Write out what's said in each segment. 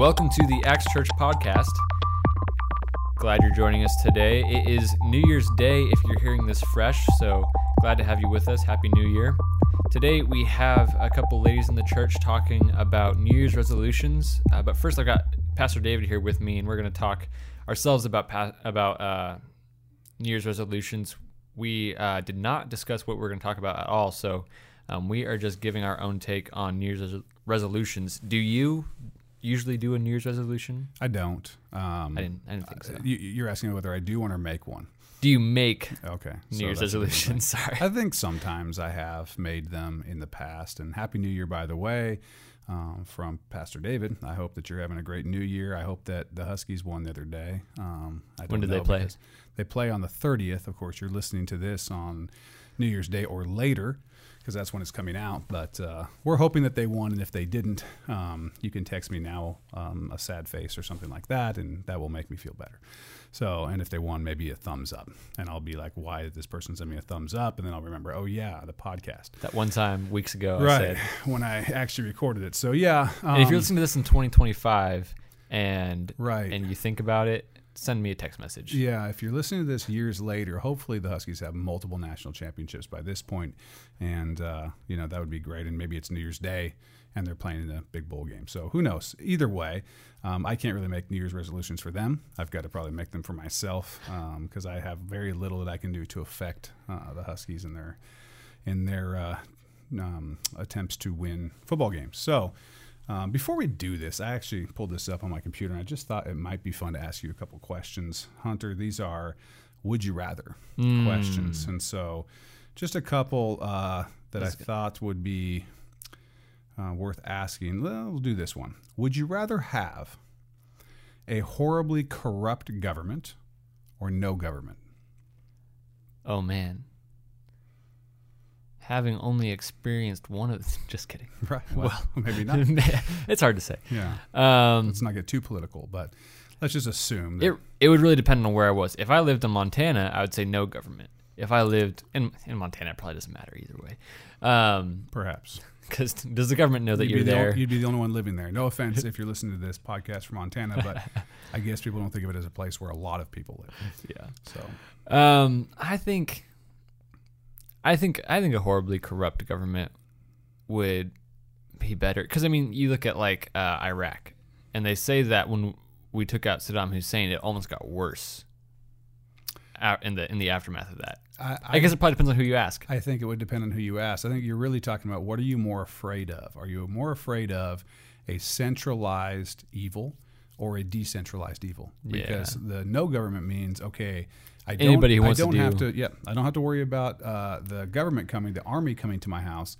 Welcome to the Acts Church podcast. Glad you're joining us today. It is New Year's Day if you're hearing this fresh, so glad to have you with us. Happy New Year. Today we have a couple ladies in the church talking about New Year's resolutions. Uh, but first, I've got Pastor David here with me, and we're going to talk ourselves about pa- about uh, New Year's resolutions. We uh, did not discuss what we're going to talk about at all, so um, we are just giving our own take on New Year's res- resolutions. Do you usually do a New Year's resolution? I don't. Um, I didn't. I didn't think so. you, you're asking whether I do one or make one. Do you make Okay. New so Year's resolutions? Sorry. I think sometimes I have made them in the past. And Happy New Year, by the way, um, from Pastor David. I hope that you're having a great New Year. I hope that the Huskies won the other day. Um, When did they play? They play on the 30th. Of course, you're listening to this on New Year's Day or later because that's when it's coming out. But uh, we're hoping that they won. And if they didn't, um, you can text me now um, a sad face or something like that, and that will make me feel better. So, and if they won, maybe a thumbs up. And I'll be like, why did this person send me a thumbs up? And then I'll remember, oh, yeah, the podcast. That one time weeks ago, I right. said. When I actually recorded it. So, yeah. Um, if you're listening to this in 2025 and Right. and you think about it, send me a text message. Yeah, if you're listening to this years later, hopefully the Huskies have multiple national championships by this point, and uh, you know that would be great. And maybe it's New Year's Day, and they're playing in a big bowl game. So who knows? Either way, um, I can't really make New Year's resolutions for them. I've got to probably make them for myself because I have very little that I can do to affect uh, the Huskies in their in their uh, um, attempts to win football games. So. Um, before we do this, I actually pulled this up on my computer and I just thought it might be fun to ask you a couple questions. Hunter, these are would you rather questions. And so just a couple uh, that I thought would be uh, worth asking. Well, we'll do this one. Would you rather have a horribly corrupt government or no government? Oh man. Having only experienced one of just kidding. Right. Well, maybe not. it's hard to say. Yeah. Um, Let's not get too political, but let's just assume that it it would really depend on where I was. If I lived in Montana, I would say no government. If I lived in in Montana, it probably doesn't matter either way. Um, perhaps because does the government know that you'd you're the there? on- you'd be the only one living there. No offense if you're listening to this podcast from Montana, but I guess people don't think of it as a place where a lot of people live. yeah. So Um, I think, I think, I think a horribly corrupt government would be better. Because I mean, you look at like uh, Iraq, and they say that when we took out Saddam Hussein, it almost got worse. Out in the in the aftermath of that, I, I, guess it probably depends on who you ask. I think it would depend on who you ask. I think you're really talking about what are you more afraid of? Are you more afraid of a centralized evil or a decentralized evil? Yeah. Because the no government means okay. I don't, Anybody who wants I to don't have do- to. Yeah, I don't have to worry about uh, the government coming, the army coming to my house,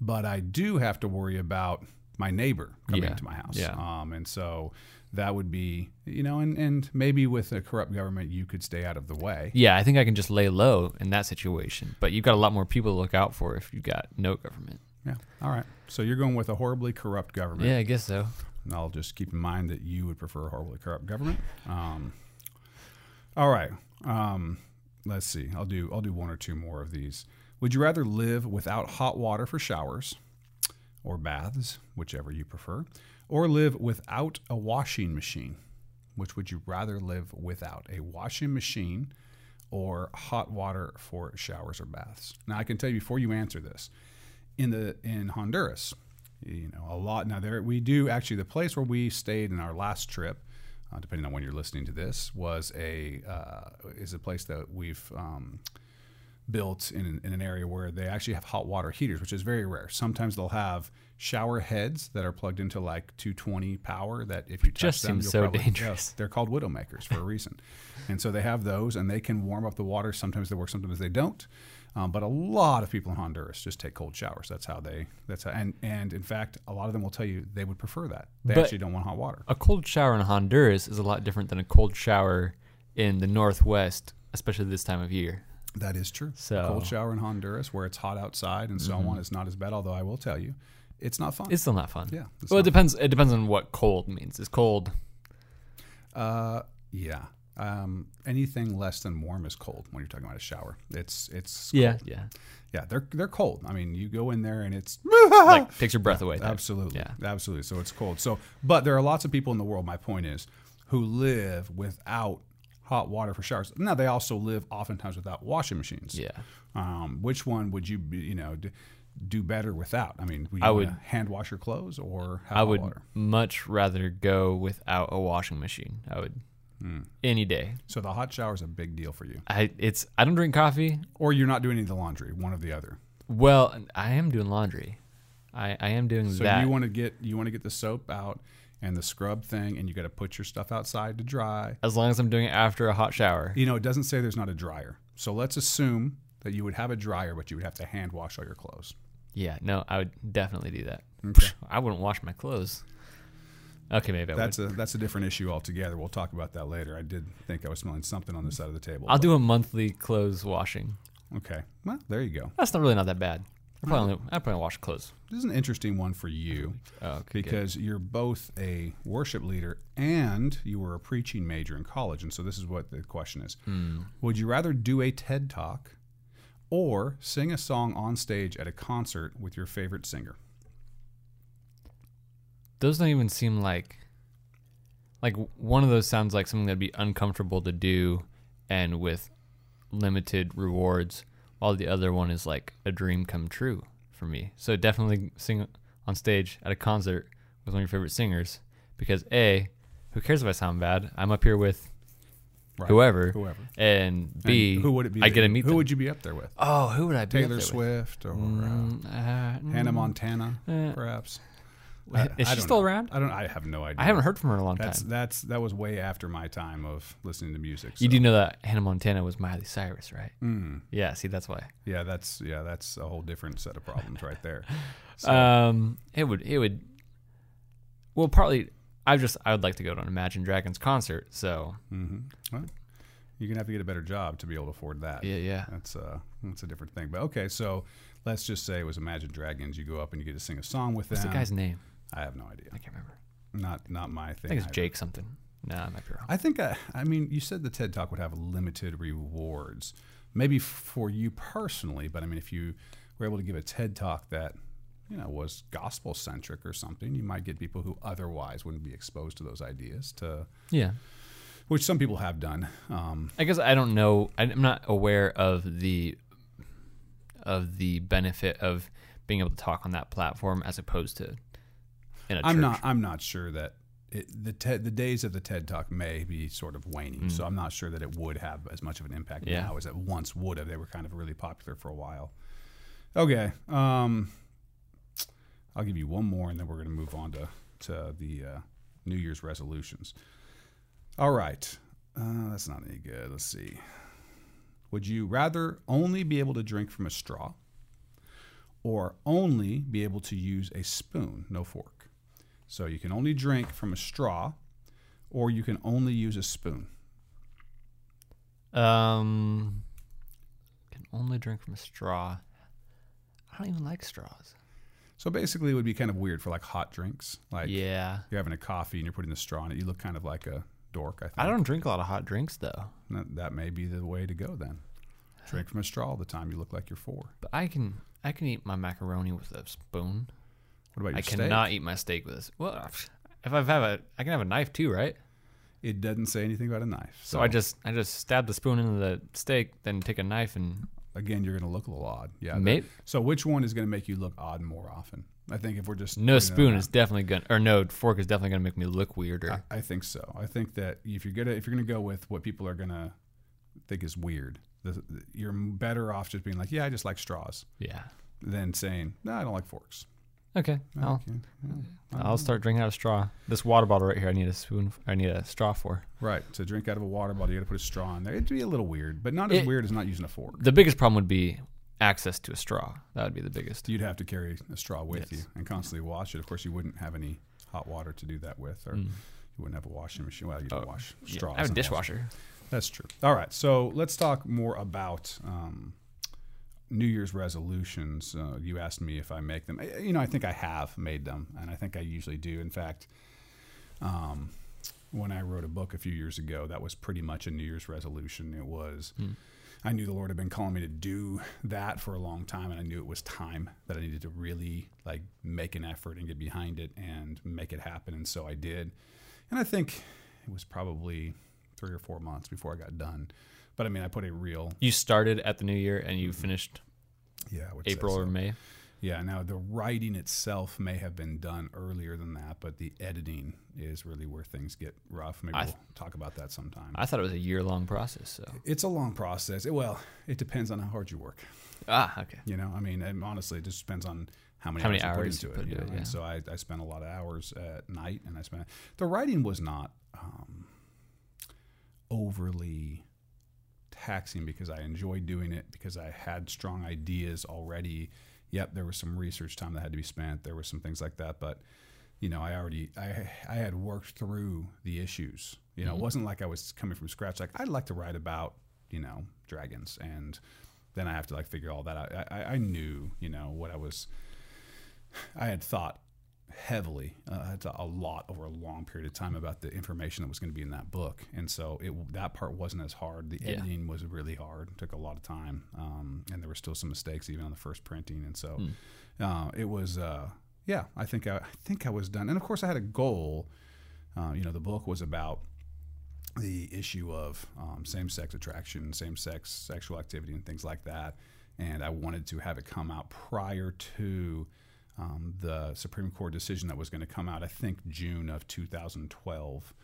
but I do have to worry about my neighbor coming Yeah. to my house. Yeah. Um, and so that would be, you know, and, and maybe with a corrupt government, you could stay out of the way. Yeah, I think I can just lay low in that situation. But you've got a lot more people to look out for if you've got no government. Yeah. All right. So you're going with a horribly corrupt government. Yeah, I guess so. And I'll just keep in mind that you would prefer a horribly corrupt government. Um, all right. Um, let's see. I'll do I'll do one or two more of these. Would you rather live without hot water for showers or baths, whichever you prefer, or live without a washing machine? Which would you rather live without? A washing machine or hot water for showers or baths? Now I can tell you before you answer this. In the in Honduras, you know a lot now there we do actually the place where we stayed in our last trip uh, depending on when you're listening to this was a uh, is a place that we've um, built in, in an area where they actually have hot water heaters which is very rare. Sometimes they'll have shower heads that are plugged into like 220 power that if you touch Just them seems you'll so probably, dangerous. yeah, they're called widowmakers for a reason. And so they have those and they can warm up the water. Sometimes they work sometimes they don't um, but a lot of people in Honduras just take cold showers. That's how they. That's how, and and in fact, a lot of them will tell you they would prefer that. They But- actually don't want hot water. a cold shower in Honduras is a lot different than a cold shower in the Northwest, especially this time of year. That is true. So- Mm-hmm. a cold shower in Honduras, where it's hot outside and so on, is not as bad. Although I will tell you, it's not fun. It's still not fun. Yeah, Well, it depends. It depends on what cold means. Is cold? uh, yeah. Um, anything less than warm is cold when you're talking about a shower. It's it's Yeah, yeah. yeah they're they're cold. I mean, you go in there and it's Like takes your breath away. type. Absolutely. Yeah. Absolutely. So it's cold. So, but there are lots of people in the world, my point is, who live without hot water for showers. Now, they also live oftentimes without washing machines. Yeah. Um, which one would you, be, you know, do, do better without? I mean, would you I would- hand wash your clothes or have I would water? much rather go without a washing machine. I would Hmm. any day. So the hot shower is a big deal for you. I it's I don't drink coffee. Or you're not doing any of the laundry, one or the other. Well, I am doing laundry. I, I am doing So that. So you want to get you want to get the soap out and the scrub thing, and you got to put your stuff outside to dry. as long as I'm doing it after a hot shower. You know, it doesn't say there's not a dryer. So let's assume that you would have a dryer, but you would have to hand wash all your clothes. Yeah, no, I would definitely do that. Okay. I wouldn't wash my clothes. Okay, maybe I That's would. a that's a different issue altogether. We'll talk about that later. I did think I was smelling something on the side of the table. I'll do a monthly clothes washing. Okay. Well, there you go. That's not really not that bad. I probably only, I probably wash clothes. This is an interesting one for you Oh, okay, good. because you're both a worship leader and you were a preaching major in college. And so this is what the question is. Hmm. Would you rather do a TED talk or sing a song on stage at a concert with your favorite singer? Those don't even seem like like one of those sounds like something that'd be uncomfortable to do and with limited rewards while the other one is like a dream come true for me so definitely sing on stage at a concert with one of your favorite singers because a who cares if i sound bad i'm up here with Right. whoever Whoever. and b And who would it be? i that get to meet Who them. would you be up there with? oh who would i be up Taylor there with? Swift or uh, Mm, uh, Hannah mm, Montana, uh, perhaps. Is I she still know. around I don't. I have no idea. i haven't heard from her in a long That's time that's that was way after my time of listening to music. You do know that Hannah Montana was Miley Cyrus, right? Mm, Yeah, see, that's why. yeah, that's yeah, that's a whole different set of problems right there. So, Um, it would, it would. Well, partly, I just, I would like to go to an Imagine Dragons concert. So, mhm. Well, you're gonna have to get a better job to be able to afford that. yeah, yeah. That's uh that's a different thing. But okay, so let's just say it was Imagine Dragons. You go up and you get to sing a song with What's them. What's the guy's name? I have no idea. I can't remember. Not not my thing. I think it's either. Jake something. No, I might be wrong. I think I, I mean you said the TED Talk would have limited rewards, maybe for you personally, but I mean if you were able to give a TED Talk that you know was gospel centric or something, you might get people who otherwise wouldn't be exposed to those ideas, to Yeah. which some people have done. Um, I guess I don't know. I'm not aware of the of the benefit of being able to talk on that platform as opposed to in a I'm church. not I'm not sure that. It, the TED, the days of the TED Talk may be sort of waning, so I'm not sure that it would have as much of an impact Mm. Yeah. now as it once would have. They were kind of really popular for a while. Okay, um, I'll give you one more, and then we're going to move on to to the uh, New Year's resolutions. All right, uh, that's not any good. Let's see. Would you rather only be able to drink from a straw, or only be able to use a spoon, no fork? So you can only drink from a straw, or you can only use a spoon. Um, can only drink from a straw. I don't even like straws. So basically, it would be kind of weird for like hot drinks. Like yeah, you're having a coffee and you're putting the straw in it. You look kind of like a dork. I think I don't drink a lot of hot drinks though. That, that may be the way to go then. Drink from a straw all the time. You look like you're four. But I can I can eat my macaroni with a spoon. What about your I steak? cannot eat my steak with this. Well, ah. if I have a, I can have a knife too, right? It doesn't say anything about a knife. So I just I just stab the spoon into the steak, then take a knife and again, you're going to look a little odd. Yeah. Maybe- So which one is going to make you look odd more often? I think if we're just no know, spoon is definitely gonna or no fork is definitely gonna make me look weirder. I, I think so. I think that if you're gonna if you're gonna go with what people are gonna think is weird, the, the- you're better off just being like, yeah, I just like straws, yeah. than saying, no, I don't like forks. Okay. I'll Okay. Yeah. I'll start drinking out of straw. This water bottle right here, I need a spoon. I need a straw for. Right. To drink out of a water bottle, you got to put a straw in there. It'd be a little weird, but not as It- weird as not using a fork. The biggest problem would be access to a straw. That would be the biggest. You'd have to carry a straw with Yes. you and constantly wash it. Of course, you wouldn't have any hot water to do that with, or Mm. you wouldn't have a washing machine. Well, you don't Oh, wash Yeah, straws. I have a dishwasher. That's true. All right, so let's talk more about um, New Year's resolutions. Uh, you asked me if I make them. I- You know, I think I have made them, and I think I usually do. In fact, um, when I wrote a book a few years ago, that was pretty much a New Year's resolution. It was, I knew the Lord had been calling me to do that for a long time, and I knew it was time that I needed to really like make an effort and get behind it and make it happen. And so I did. And I think it was probably three or four months before I got done. But I mean, I put a real You started at the new year and you finished yeah, I would say April so. or May. Yeah, now the writing itself may have been done earlier than that, but the editing is really where things get rough. Maybe we'll talk about that sometime. I thought it was a year long process. So it's a long process. It, well, it depends on how hard you work. ah, okay. You know, I mean, honestly, it just depends on how many How many hours, hours you you put put into it. into you it, know? And so I, I spent a lot of hours at night, and I spent the writing was not um, overly taxing because I enjoyed doing it because I had strong ideas already. Yep, there was some research time that had to be spent. There were some things like that, but you know, I already I I had worked through the issues. You know, it mm-hmm. wasn't like I was coming from scratch. Like I'd like to write about you know dragons, and then I have to like figure all that out. I, I, I knew you know what I was. I had thought heavily, uh, a lot over a long period of time about the information that was going to be in that book, and so it that part wasn't as hard. The Yeah. editing was really hard; it took a lot of time, um, and there were still some mistakes even on the first printing, and so uh, it was. Uh, yeah, I think I, I think I was done, and of course I had a goal. Uh, you know, the book was about the issue of um, same-sex attraction, same-sex sexual activity, and things like that. And I wanted to have it come out prior to um, the Supreme Court decision that was going to come out. I think June of 2012.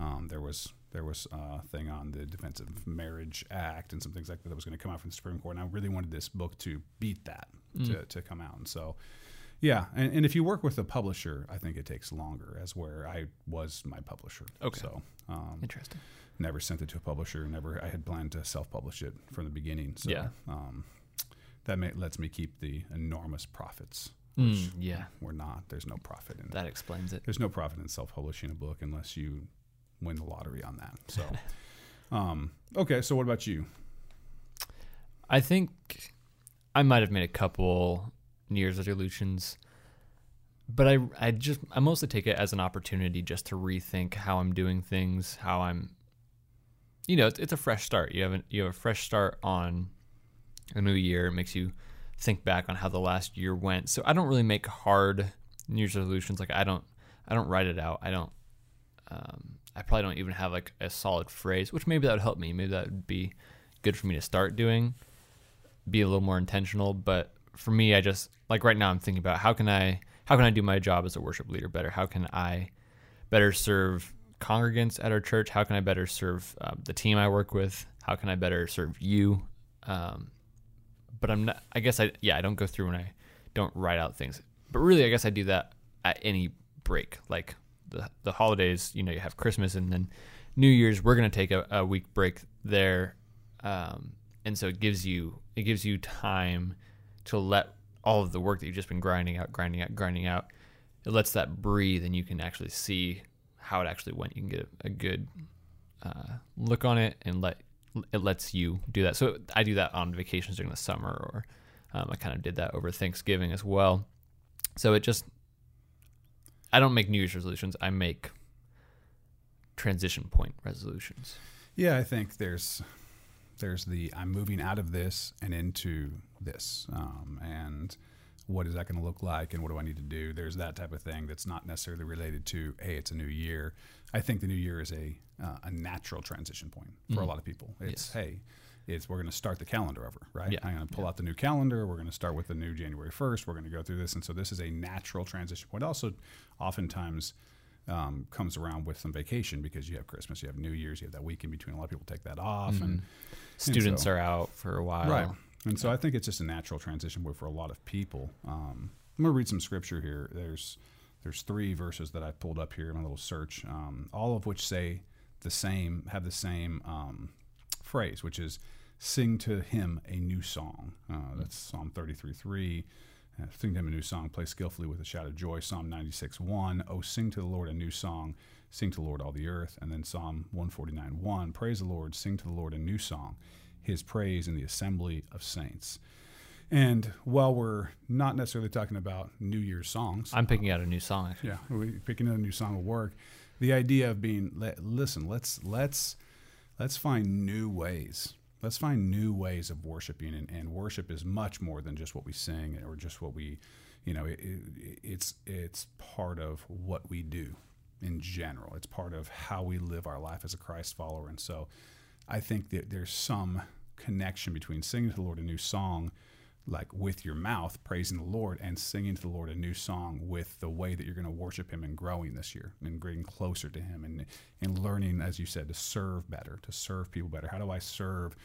Um, there was there was a thing on the Defense of Marriage Act and some things like that that was going to come out from the Supreme Court. And I really wanted this book to beat that to, to come out. And so, yeah. And, and if you work with a publisher, I think it takes longer, as where I was my publisher. Okay. So um, Interesting. never sent it to a publisher. Never. I had planned to self-publish it from the beginning. So Yeah. um, that may, lets me keep the enormous profits. Mm, yeah, We're not. There's no profit in that explains it. There's no profit in self-publishing a book unless you win the lottery on that. So, um, okay. So what about you? I think I might have made a couple New Year's resolutions, but I I just I mostly take it as an opportunity just to rethink how I'm doing things, how I'm, you know, it's, it's a fresh start. You have a, you have a fresh start on a new year. It makes you think back on how the last year went. So I don't really make hard New Year's resolutions. Like I don't I don't write it out. I don't. Um, I probably don't even have like a solid phrase, which maybe that would help me. Maybe that would be good for me to start doing be a little more intentional but for me i just like right now i'm thinking about how can i how can i do my job as a worship leader better how can i better serve congregants at our church how can i better serve um, the team i work with how can i better serve you um, but i'm not i guess i yeah i don't go through and i don't write out things. But really i guess i do that at any break like the the holidays you know you have christmas and then new year's we're to take a, a week break there. Um, and so it gives you it gives you time to let all of the work that you've just been grinding out grinding out grinding out it lets that breathe and you can actually see how it actually went. You can get a, a good uh, look on it and let it lets you do that. So i do that on vacations during the summer or um, i kind of did that over thanksgiving as well. So it just i don't make new year's resolutions. I make transition point resolutions. Yeah, I think there's there's the I'm moving out of this and into this, um, and what is that going to look like, and what do I need to do? There's that type of thing that's not necessarily related to hey, it's a new year. I think the new year is a uh, a natural transition point for a lot of people. It's Yes. hey, it's we're going to start the calendar over, right? Yeah. I'm going to pull out the new calendar. We're going to start with the new January 1st. We're going to go through this, and so this is a natural transition point. Also, oftentimes um, comes around with some vacation because you have Christmas, you have New Year's, you have that week in between. A lot of people take that off, and students so- are out for a while right. And so I think it's just a natural transition point for a lot of people. Um, I'm gonna read some scripture here. There's there's three verses that I pulled up here in my little search, um, all of which say the same, have the same um, phrase, which is "sing to him a new song." Uh, that's Psalm 33:3. Uh, sing to him a new song, play skillfully with a shout of joy. Psalm 96 1. Oh, sing to the Lord a new song, sing to the Lord all the earth. And then Psalm 149 1. Praise the Lord, sing to the Lord a new song, his praise in the assembly of saints. And while we're not necessarily talking about New Year's songs, i'm picking out a new song yeah, we, picking out a new song will work. the idea of being listen let's let's let's find new ways let's find new ways of worshiping and, and worship is much more than just what we sing or just what we you know it, it, it's it's part of what we do in general it's part of how we live our life as a christ follower and so i think that there's some connection between singing to the lord a new song like with your mouth praising the lord and singing to the lord a new song with the way that you're going to worship him and growing this year and getting closer to him and and learning as you said to serve better to serve people better. How do i serve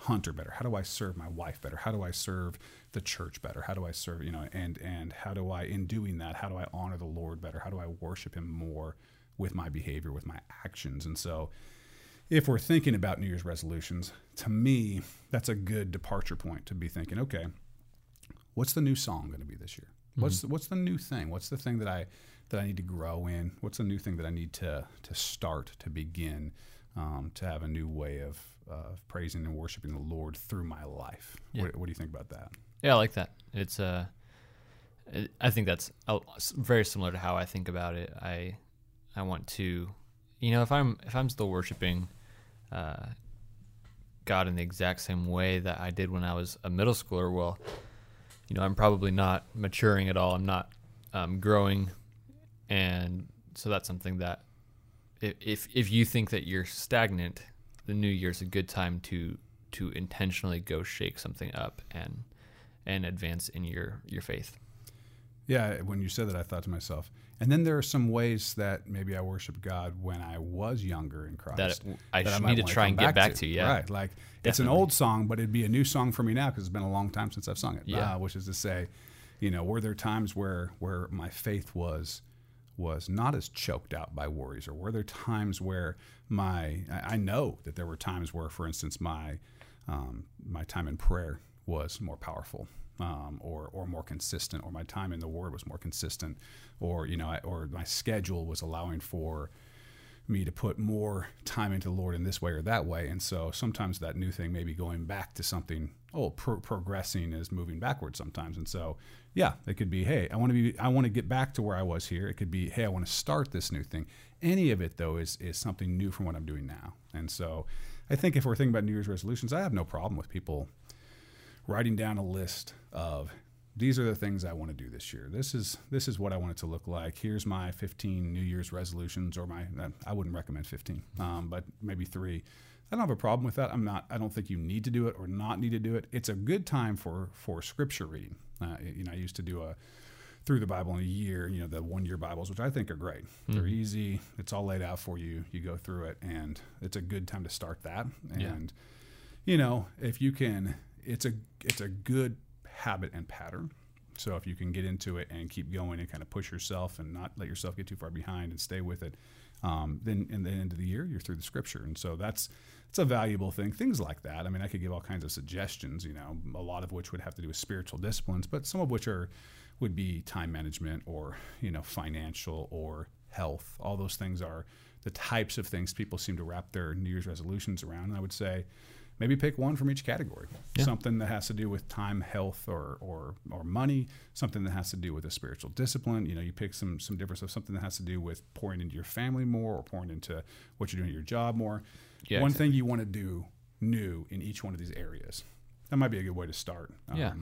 hunter better? How do i serve my wife better? How do i serve the church better? How do i serve you know and and how do i in doing that how do i honor the lord better? How do i worship him more with my behavior with my actions? And so if we're thinking about New Year's resolutions, to me, that's a good departure point to be thinking, okay, what's the new song going to be this year? Mm-hmm. What's the, what's the new thing? What's the thing that I that I need to grow in? What's the new thing that I need to to start to begin um, to have a new way of uh, praising and worshiping the Lord through my life? Yeah. What, what, do you think about that? Yeah, I like that. It's uh, I think that's very similar to how I think about it. I I want to, you know, if I'm if I'm still worshiping uh, God in the exact same way that I did when I was a middle schooler, well, you know, I'm probably not maturing at all. I'm not um, growing, and so that's something that if if you think that you're stagnant, the new year's a good time to to intentionally go shake something up and and advance in your your faith. Yeah, when you said that, I thought to myself, and then there are some ways that maybe I worship God when I was younger in Christ. That I, that I need to try and get back to. to. Yeah, right. Like Definitely. it's an old song, but it'd be a new song for me now because it's been a long time since I've sung it. Yeah, uh, which is to say, you know, were there times where where my faith was was not as choked out by worries, or were there times where my I know that there were times where, for instance, my um, my time in prayer was more powerful um, or or more consistent, or my time in the Word was more consistent, or you know, I, or my schedule was allowing for me to put more time into the Lord in this way or that way. And so sometimes that new thing may be going back to something. Oh, pro- progressing is moving backwards sometimes. And so, yeah, it could be, hey, I want to be, I want to get back to where I was here. It could be, hey, I want to start this new thing. Any of it though is is something new from what I'm doing now. And so, I think if we're thinking about New Year's resolutions, I have no problem with people writing down a list of these are the things I want to do this year. This is this is what I want it to look like. Here's my 15 New Year's resolutions, or my uh, I wouldn't recommend 15, um, but maybe three. I don't have a problem with that. I'm not. I don't think you need to do it or not need to do it. It's a good time for for scripture reading. Uh, you know, I used to do a through the Bible in a year. You know, the one year Bibles, which I think are great. Mm-hmm. They're easy. It's all laid out for you. You go through it, and it's a good time to start that. And yeah. you know, if you can it's a it's a good habit and pattern. So if you can get into it and keep going and kind of push yourself and not let yourself get too far behind and stay with it, um, then in the end of the year you're through the scripture, and so that's it's a valuable thing. Things like that. I mean, I could give all kinds of suggestions. You know, a lot of which would have to do with spiritual disciplines, but some of which are would be time management or you know financial or health. All those things are the types of things people seem to wrap their New Year's resolutions around. And I would say maybe pick one from each category. Yeah. Something that has to do with time, health, or, or or money. Something that has to do with a spiritual discipline. You know, you pick some some different stuff. Something that has to do with pouring into your family more, or pouring into what you're doing at your job more. Yeah, one exactly. thing you want to do new in each one of these areas. That might be a good way to start. Um, yeah.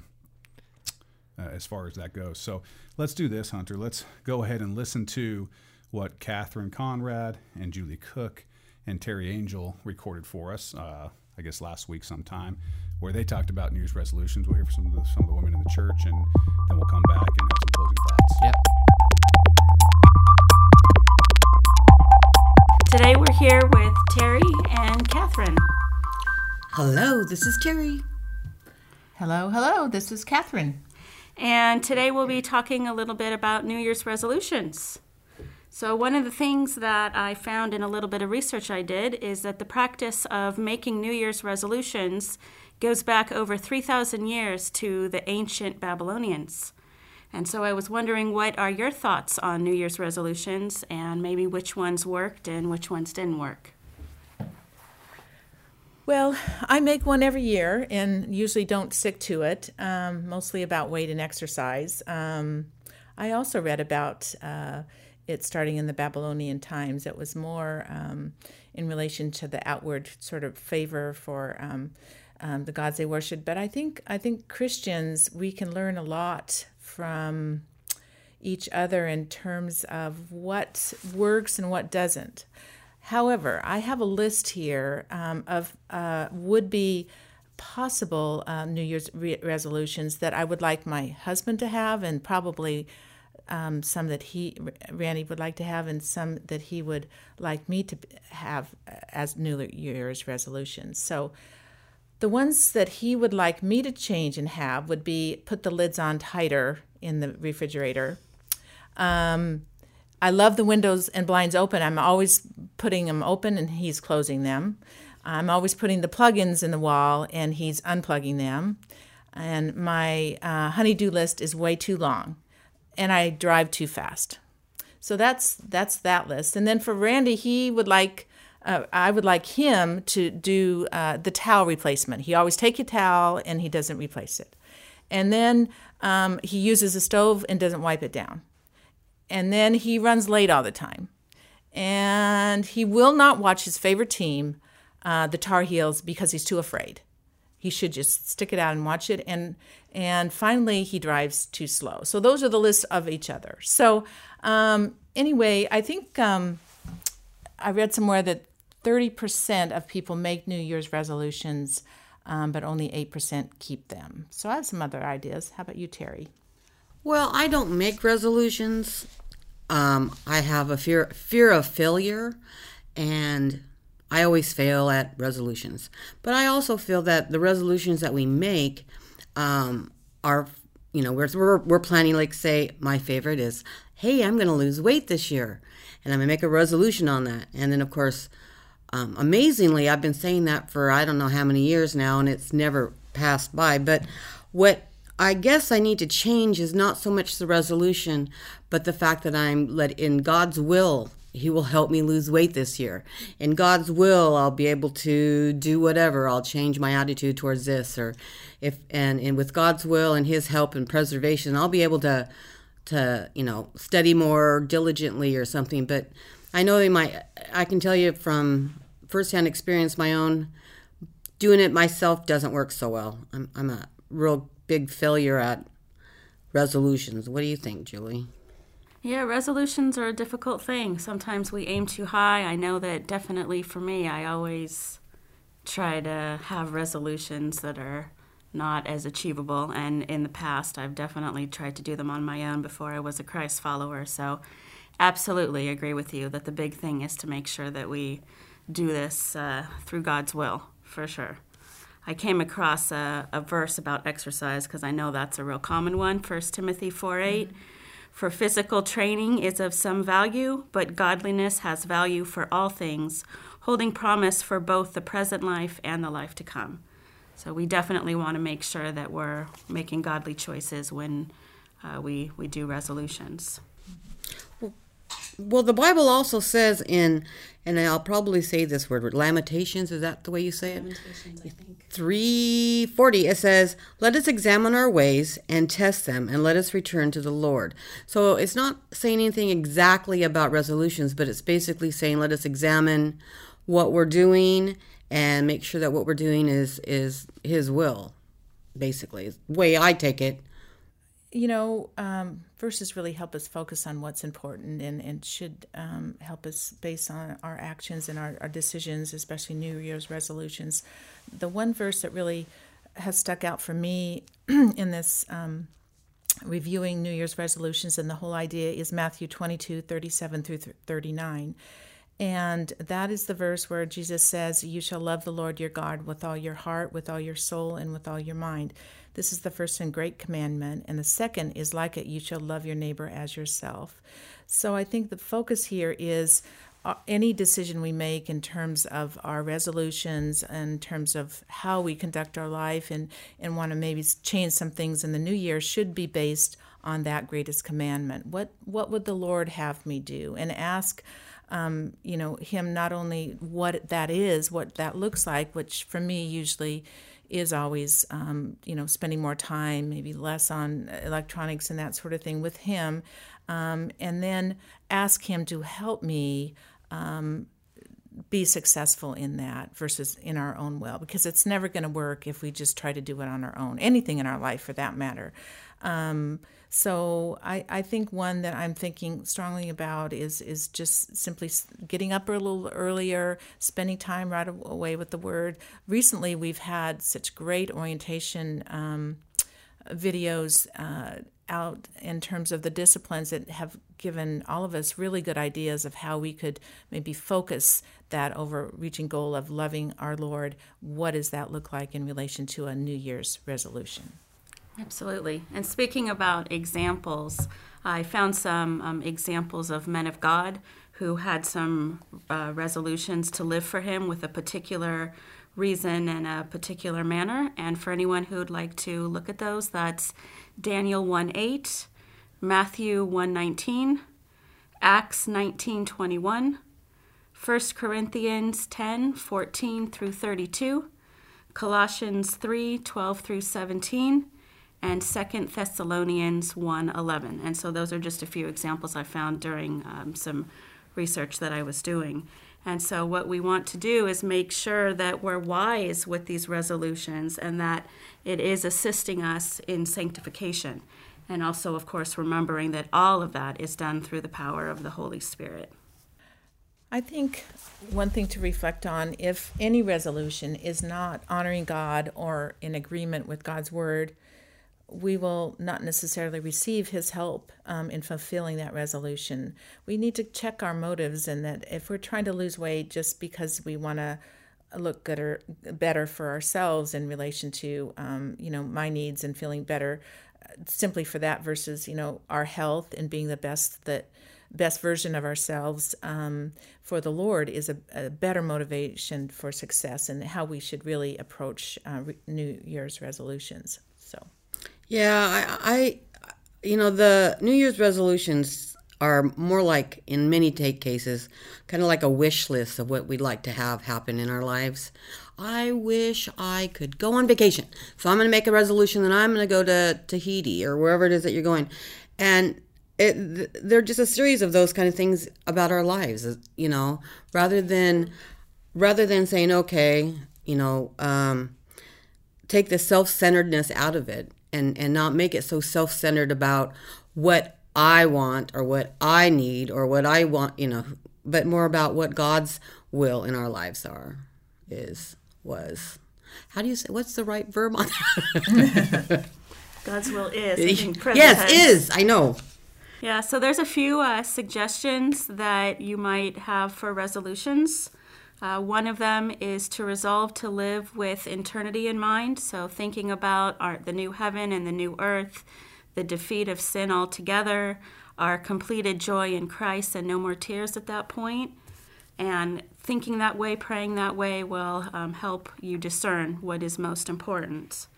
Uh, as far as that goes. So let's do this, Hunter. Let's go ahead and listen to what Catherine Conrad and Julie Cook and Terry Angel recorded for us. Uh, I guess last week sometime, where they talked about New Year's resolutions. We'll hear from some of the, some of the women in the church, and then we'll come back and have some closing thoughts. Yep. Today we're here with Terry and Catherine. Hello, this is Terry. Hello, hello, this is Catherine. And today we'll be talking a little bit about New Year's resolutions. So, one of the things that I found in a little bit of research I did is that the practice of making New Year's resolutions goes back over 3,000 years to the ancient Babylonians. And so I was wondering what are your thoughts on New Year's resolutions and maybe which ones worked and which ones didn't work? Well, I make one every year and usually don't stick to it, um, mostly about weight and exercise. Um, I also read about uh, it starting in the Babylonian times. It was more um, in relation to the outward sort of favor for um, um, the gods they worshiped. But I think I think Christians we can learn a lot from each other in terms of what works and what doesn't. However, I have a list here um, of uh, would be possible uh, New Year's re- resolutions that I would like my husband to have, and probably um, some that he, Randy, would like to have, and some that he would like me to have as New Year's resolutions. So, the ones that he would like me to change and have would be put the lids on tighter in the refrigerator. Um, I love the windows and blinds open. I'm always putting them open and he's closing them. I'm always putting the plugins in the wall and he's unplugging them. And my uh, honeydew list is way too long and I drive too fast. So that's that's that list. And then for Randy, he would like uh, I would like him to do uh, the towel replacement. He always take a towel and he doesn't replace it. And then um, he uses a stove and doesn't wipe it down. And then he runs late all the time. And he will not watch his favorite team, uh, the Tar Heels, because he's too afraid. He should just stick it out and watch it. And and finally, he drives too slow. So those are the lists of each other. So um, anyway, I think um, I read somewhere that 30% of people make New Year's resolutions, um, but only 8% keep them. So I have some other ideas. How about you, Terry? Well, I don't make resolutions. Um, I have a fear fear of failure, and I always fail at resolutions. But I also feel that the resolutions that we make um, are, you know, we're, we're, planning, like, say, my favorite is, hey, I'm going to lose weight this year. And I'm going to make a resolution on that. And then, of course, um, amazingly, I've been saying that for I don't know how many years now, and it's never passed by. But what I guess I need to change is not so much the resolution, but the fact that I'm let in God's will. He will help me lose weight this year. In God's will, I'll be able to do whatever. I'll change my attitude towards this, or if and and with God's will and His help and preservation, I'll be able to to you know study more diligently or something. But I know they might. I can tell you from firsthand experience, my own doing it myself doesn't work so well. I'm I'm a real big failure at resolutions. What do you think, Julie? Yeah, resolutions are a difficult thing. Sometimes we aim too high. I know that definitely for me, I always try to have resolutions that are not as achievable. And in the past, I've definitely tried to do them on my own before I was a Christ follower. So, absolutely agree with you that the big thing is to make sure that we do this uh, through God's will, for sure. I came across a, a verse about exercise because I know that's a real common one. 1 Timothy 4 8. Mm-hmm. For physical training is of some value, but godliness has value for all things, holding promise for both the present life and the life to come. So we definitely want to make sure that we're making godly choices when uh, we, we do resolutions. Well, the Bible also says in, and I'll probably say this word, Lamentations, is that the way you say it? Lamentations, I think. 340, it says, Let us examine our ways and test them, and let us return to the Lord. So it's not saying anything exactly about resolutions, but it's basically saying, Let us examine what we're doing and make sure that what we're doing is, is His will, basically. The way I take it you know, um, verses really help us focus on what's important and, and should um, help us based on our actions and our, our decisions, especially New Year's resolutions. The one verse that really has stuck out for me in this um, reviewing New Year's resolutions and the whole idea is Matthew 22 37 through 39. And that is the verse where Jesus says, You shall love the Lord your God with all your heart, with all your soul, and with all your mind. This is the first and great commandment. And the second is like it, you shall love your neighbor as yourself. So I think the focus here is uh, any decision we make in terms of our resolutions, in terms of how we conduct our life, and, and want to maybe change some things in the new year, should be based on that greatest commandment. What what would the Lord have me do? And ask, um, you know, Him not only what that is, what that looks like, which for me usually is always, um, you know, spending more time, maybe less on electronics and that sort of thing with Him, um, and then ask Him to help me um, be successful in that versus in our own will, because it's never going to work if we just try to do it on our own. Anything in our life, for that matter. So I, I think one that I'm thinking strongly about is is just simply getting up a little earlier, spending time right away with the Word. Recently, we've had such great orientation um, videos. Uh, out in terms of the disciplines that have given all of us really good ideas of how we could maybe focus that overreaching goal of loving our Lord. What does that look like in relation to a New Year's resolution? Absolutely. And speaking about examples, I found some um, examples of men of God who had some uh, resolutions to live for Him with a particular reason and a particular manner. And for anyone who would like to look at those, that's Daniel 1 8, Matthew 1 19, Acts 19 21, 1 Corinthians 10 14 through 32, Colossians 3 12 through 17 and Second Thessalonians 1:11. And so those are just a few examples I found during um, some research that I was doing. And so what we want to do is make sure that we're wise with these resolutions and that it is assisting us in sanctification. And also, of course, remembering that all of that is done through the power of the Holy Spirit. I think one thing to reflect on if any resolution is not honoring God or in agreement with God's word, we will not necessarily receive his help um, in fulfilling that resolution. We need to check our motives, and that if we're trying to lose weight just because we want to look gooder, better for ourselves in relation to, um, you know, my needs and feeling better, simply for that versus, you know, our health and being the best that best version of ourselves um, for the Lord is a, a, better motivation for success and how we should really approach uh, New Year's resolutions. Yeah, I, I, you know, the New Year's resolutions are more like, in many take cases, kind of like a wish list of what we'd like to have happen in our lives. I wish I could go on vacation. So I'm going to make a resolution that I'm going to go to Tahiti or wherever it is that you're going. And it, they're just a series of those kind of things about our lives, you know, rather than rather than saying, okay, you know, um, take the self-centeredness out of it and and not make it so self-centered about what I want or what I need or what I want, you know, but more about what God's will in our lives are, is, was. How do you say, what's the right verb on that? God's will is. yes, is. I know. Yeah, so there's a few uh, suggestions that you might have for resolutions. Uh, one of them is to resolve to live with eternity in mind, so thinking about our, the new heaven and the new earth, the defeat of sin altogether, our completed joy in Christ, and no more tears at that point. And thinking that way, praying that way will um, help you discern what is most important.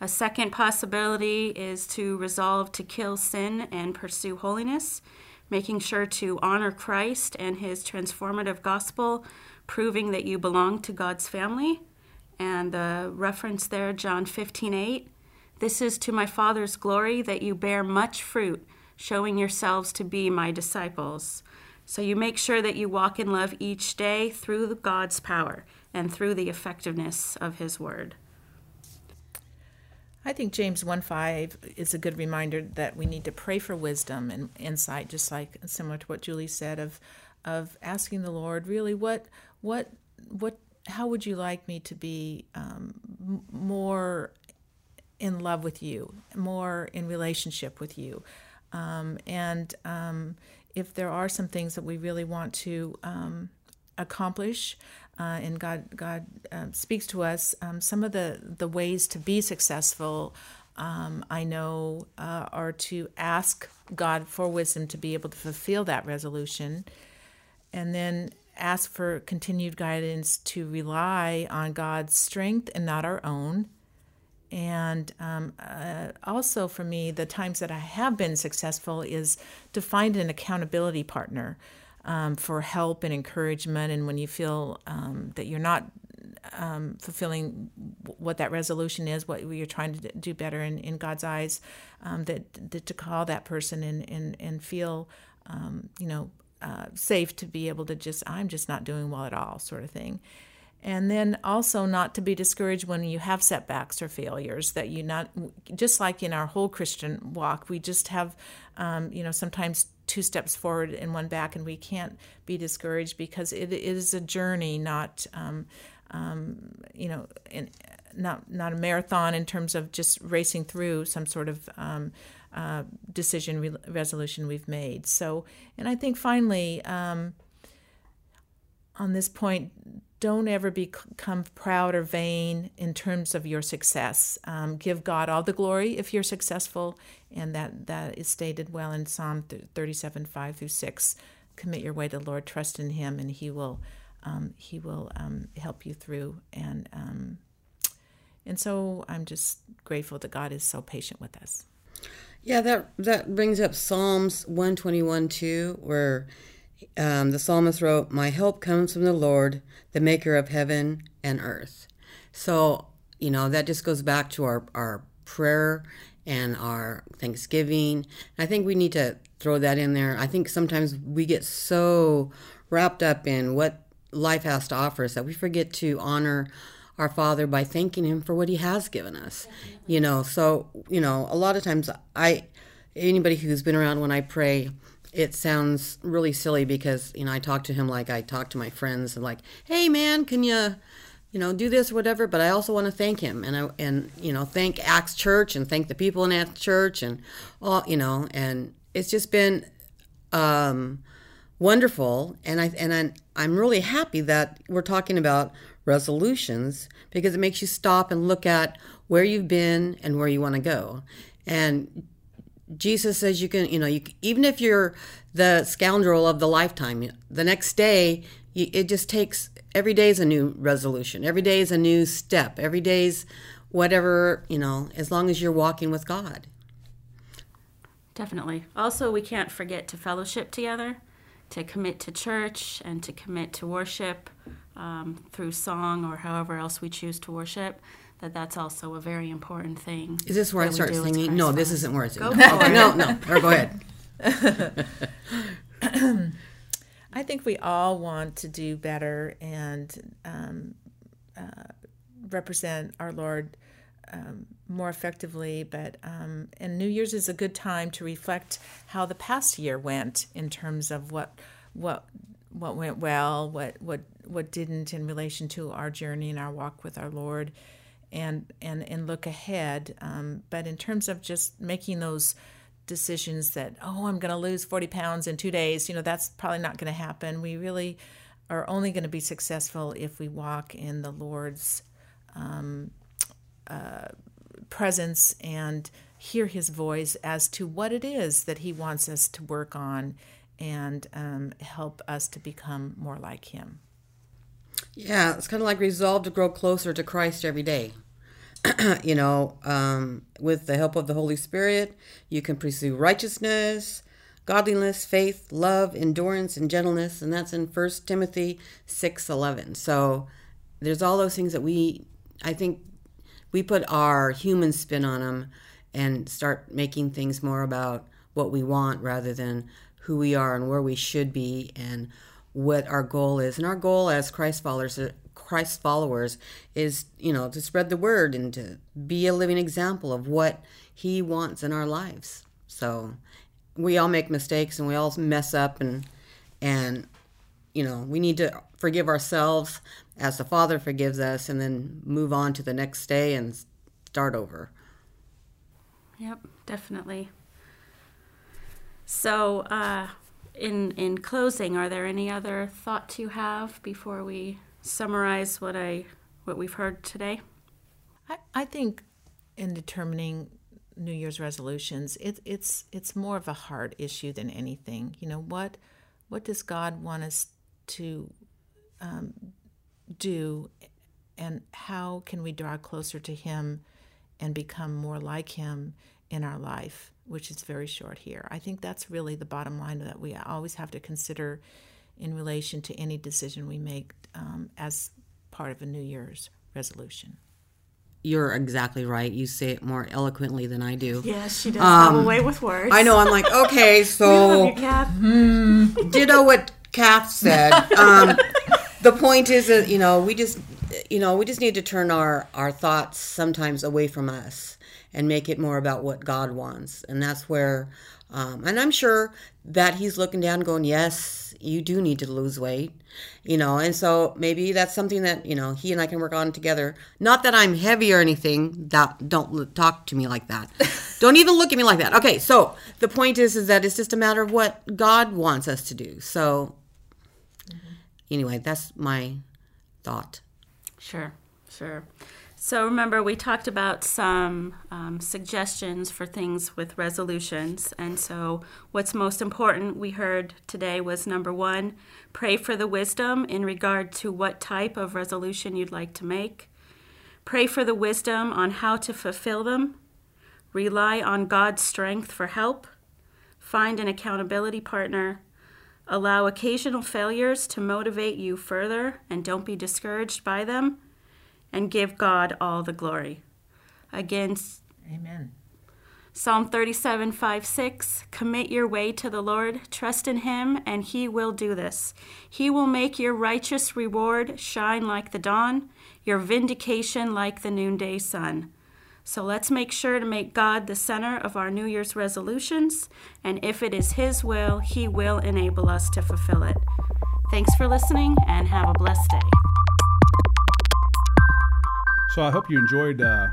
A second possibility is to resolve to kill sin and pursue holiness, making sure to honor Christ and his transformative gospel proving that you belong to God's family. And the reference there, John 15 8. This is to my Father's glory that you bear much fruit, showing yourselves to be my disciples. So you make sure that you walk in love each day through God's power and through the effectiveness of His Word. I think James 1 5 is a good reminder that we need to pray for wisdom and insight, just like similar to what Julie said of of asking the Lord, really, what what what how would you like me to be um, more in love with you, more in relationship with you, um, and um, if there are some things that we really want to um, accomplish, uh, and God God uh, speaks to us, some of the the ways to be successful. Um, I know uh, are to ask God for wisdom to be able to fulfill that resolution, and then ask for continued guidance to rely on God's strength and not our own. And um, uh, also, for me, the times that I have been successful is to find an accountability partner um, for help and encouragement. And when you feel um, that you're not um, fulfilling what that resolution is, what you're trying to do better in, in God's eyes, um, that, that to call that person and and and feel, um, you know, uh, safe to be able to just I'm just not doing well at all, sort of thing. And then also not to be discouraged when you have setbacks or failures. That you not just like in our whole Christian walk, we just have, um, you know, sometimes two steps forward and one back, and we can't be discouraged because it is a journey, not, um, um, you know, in, not not a marathon in terms of just racing through some sort of um, uh, decision re- resolution we've made. So, and I think finally, um, on this point, don't ever become proud or vain in terms of your success. Um, give God all the glory if you're successful, and that, that is stated well in Psalm 37, 5 through 6. Commit your way to the Lord, trust in Him, and He will, um, He will um, help you through. And um, and so I'm just grateful that God is so patient with us. Yeah, that that brings up Psalms 121 2, where um, the psalmist wrote, My help comes from the Lord, the maker of heaven and earth. So, you know, that just goes back to our, our prayer and our thanksgiving. I think we need to throw that in there. I think sometimes we get so wrapped up in what life has to offer us that we forget to honor our Father by thanking Him for what He has given us. You know, so, you know, a lot of times I, anybody who's been around when I pray, it sounds really silly because you know I talk to him like I talk to my friends and like, hey man, can you, you know, do this or whatever. But I also want to thank him and I and you know thank Acts Church and thank the people in Acts Church and all you know and it's just been um, wonderful and I and I'm, I'm really happy that we're talking about resolutions because it makes you stop and look at where you've been and where you want to go and Jesus says you can, you know, you, even if you're the scoundrel of the lifetime, the next day, you, it just takes, every day is a new resolution. Every day is a new step. Every day is whatever, you know, as long as you're walking with God. Definitely. Also, we can't forget to fellowship together, to commit to church, and to commit to worship um, through song or however else we choose to worship that that's also a very important thing. Is this where I start singing? No, this isn't where I sing. Go okay, no, no. Or go ahead. I think we all want to do better and um, uh, represent our Lord um, more effectively. But um, and New Year's is a good time to reflect how the past year went in terms of what what what went well, what what what didn't in relation to our journey and our walk with our Lord and and and look ahead. Um, but in terms of just making those decisions that oh I'm going to lose 40 pounds in two days, you know that's probably not going to happen. We really are only going to be successful if we walk in the Lord's um, uh, presence and hear His voice as to what it is that He wants us to work on and um, help us to become more like Him. Yeah, it's kind of like resolve to grow closer to Christ every day. you know, um, with the help of the Holy Spirit, you can pursue righteousness, godliness, faith, love, endurance, and gentleness, and that's in First Timothy six eleven. So there's all those things that we, I think, we put our human spin on them and start making things more about what we want rather than who we are and where we should be and what our goal is. And our goal as Christ followers, Christ followers, is you know to spread the word and to be a living example of what He wants in our lives. So we all make mistakes and we all mess up and and you know we need to forgive ourselves as the Father forgives us, and then move on to the next day and start over. Yep, definitely. So, uh, in in closing, are there any other thoughts you have before we summarize what I what we've heard today? I, I think in determining New Year's resolutions, it, it's it's more of a heart issue than anything. You know what what does God want us to um, do, and how can we draw closer to Him and become more like Him in our life? which is very short here. I think that's really the bottom line that we always have to consider in relation to any decision we make um, as part of a New Year's resolution. You're exactly right. You say it more eloquently than I do. Yes, she does have a way with words. I know. I'm like, okay, so You, Kath. ditto what Kath said. Um, the point is that you know we just you know we just need to turn our our thoughts sometimes away from us and make it more about what God wants, and that's where. Um, and I'm sure that he's looking down, going, "Yes, you do need to lose weight," you know. And so maybe that's something that you know he and I can work on together. Not that I'm heavy or anything. That don't talk to me like that. don't even look at me like that. Okay, so the point is, is that it's just a matter of what God wants us to do. So anyway, that's my thought. Sure, sure. So remember, we talked about some um, suggestions for things with resolutions. And so, what's most important we heard today was number one, pray for the wisdom in regard to what type of resolution you'd like to make. Pray for the wisdom on how to fulfill them. Rely on God's strength for help. Find an accountability partner. Allow occasional failures to motivate you further and don't be discouraged by them. And give God all the glory. Again, Amen. Psalm 37, 5, 6. Commit your way to the Lord, trust in Him, and He will do this. He will make your righteous reward shine like the dawn, your vindication like the noonday sun. So let's make sure to make God the center of our New Year's resolutions, and if it is His will, He will enable us to fulfill it. Thanks for listening, and have a blessed day. So I hope you enjoyed uh,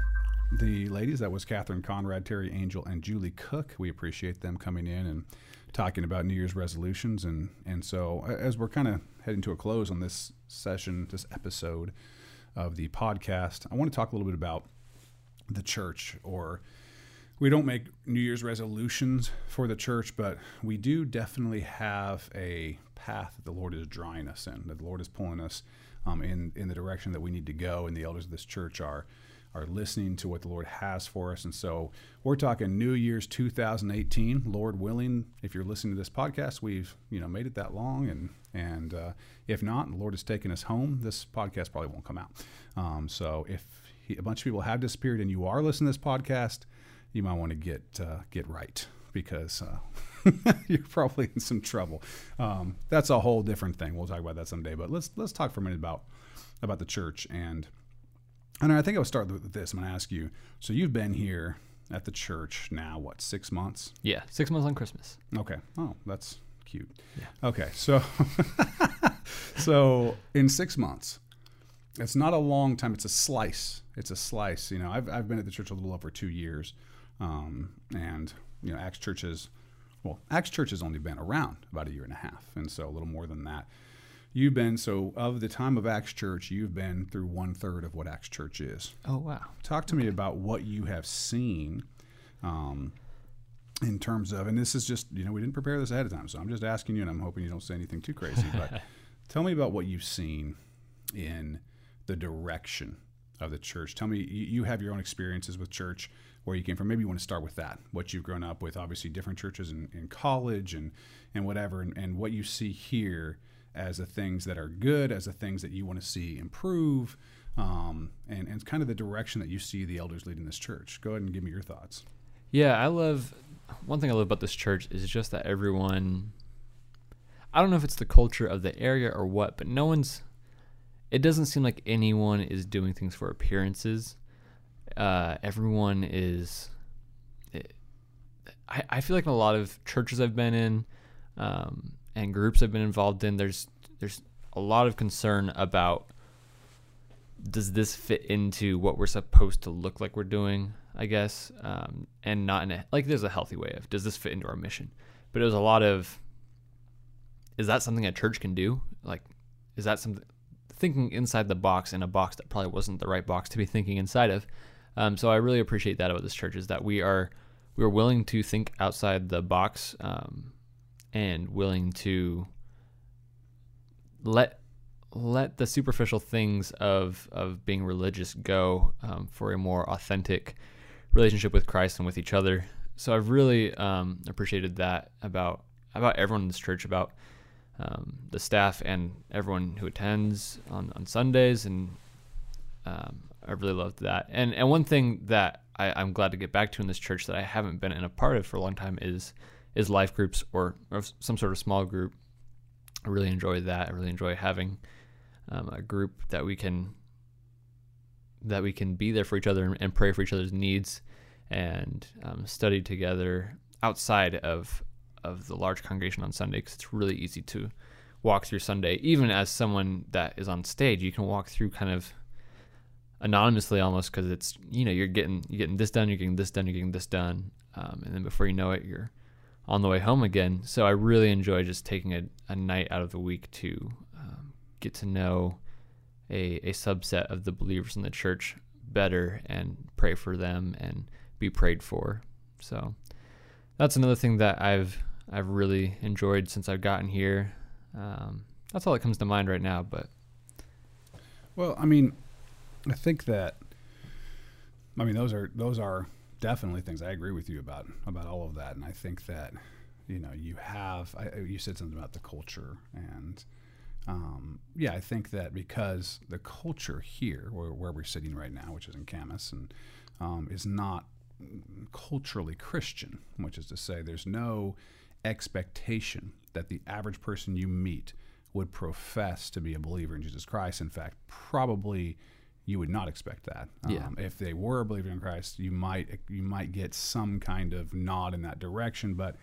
the ladies. That was Catherine Conrad, Terry Angel, and Julie Cook. We appreciate them coming in and talking about New Year's resolutions. And, and so, as we're kind of heading to a close on this session, this episode of the podcast, I want to talk a little bit about the church or we don't make New Year's resolutions for the church, but we do definitely have a path that the Lord is drawing us in, that the Lord is pulling us um, in in the direction that we need to go, and the elders of this church are are listening to what the Lord has for us. And so we're talking New Year's 2018, Lord willing. If you're listening to this podcast, we've you know made it that long, and and uh, if not, the Lord has taken us home. This podcast probably won't come out. Um, so if he, a bunch of people have disappeared and you are listening to this podcast, you might want to get uh, get right because uh, you're probably in some trouble. Um, that's a whole different thing. We'll talk about that someday. But let's let's talk for a minute about about the church and and I think I'll start with this. I'm going to ask you. So you've been here at the church now what six months? Yeah, six months on Christmas. Okay. Oh, that's cute. Yeah. Okay. So so in six months, it's not a long time. It's a slice. It's a slice. You know, I've, I've been at the church a little over two years, um, and you know, Acts Church has, well, Acts Church has only been around about a year and a half, and so a little more than that. You've been so of the time of Acts Church, you've been through one third of what Acts Church is. Oh wow. Talk to me about what you have seen. Um, in terms of, and this is just, you know, we didn't prepare this ahead of time, so I'm just asking you, and I'm hoping you don't say anything too crazy. But tell me about what you've seen in the direction of the church. Tell me, you, have your own experiences with church, where you came from. Maybe you want to start with that. What you've grown up with, obviously different churches in, in college and and whatever, and, and what you see here as the things that are good, as the things that you want to see improve, um, and and kind of the direction that you see the elders leading this church. Go ahead and give me your thoughts. Yeah, I love one thing I love about this church is just that everyone I don't know if it's the culture of the area or what, but no one's it doesn't seem like anyone is doing things for appearances. Uh, everyone is it, I, I feel like in a lot of churches I've been in um, and groups I've been involved in, there's there's a lot of concern about does this fit into what we're supposed to look like we're doing i guess? Um, and not in a like there's a healthy way of does this fit into our mission? But it was a lot of is that something a church can do? Like is that something thinking inside the box in a box that probably wasn't the right box to be thinking inside of um, so i really appreciate that about this church is that we are we are willing to think outside the box um, and willing to let let the superficial things of of being religious go um, for a more authentic relationship with Christ and with each other. So I've really um, appreciated that about about everyone in this church about um, the staff and everyone who attends on, on Sundays, and um, I really loved that. And and one thing that I, I'm glad to get back to in this church that I haven't been in a part of for a long time is is life groups or, or some sort of small group. I really enjoy that. I really enjoy having um, a group that we can that we can be there for each other and, and pray for each other's needs and um, study together outside of of the large congregation on Sunday because it's really easy to walk through Sunday. Even as someone that is on stage, you can walk through kind of anonymously almost because it's you know you're getting you're getting this done, you're getting this done, you're getting this done, um, and then before you know it, you're on the way home again. So I really enjoy just taking a, a night out of the week to um, get to know a, a subset of the believers in the church better and pray for them and be prayed for. So that's another thing that I've I've really enjoyed since I've gotten here. Um, that's all that comes to mind right now. But Well, I mean, I think that I mean those are those are definitely things I agree with you about about all of that, and I think that you know you have I, you said something about the culture and. Um, yeah, I think that because the culture here, where, where we're sitting right now, which is in Camas, and um, is not culturally Christian, which is to say, there's no expectation that the average person you meet would profess to be a believer in Jesus Christ. In fact, probably you would not expect that. Yeah. Um, if they were a believer in Christ, you might you might get some kind of nod in that direction. But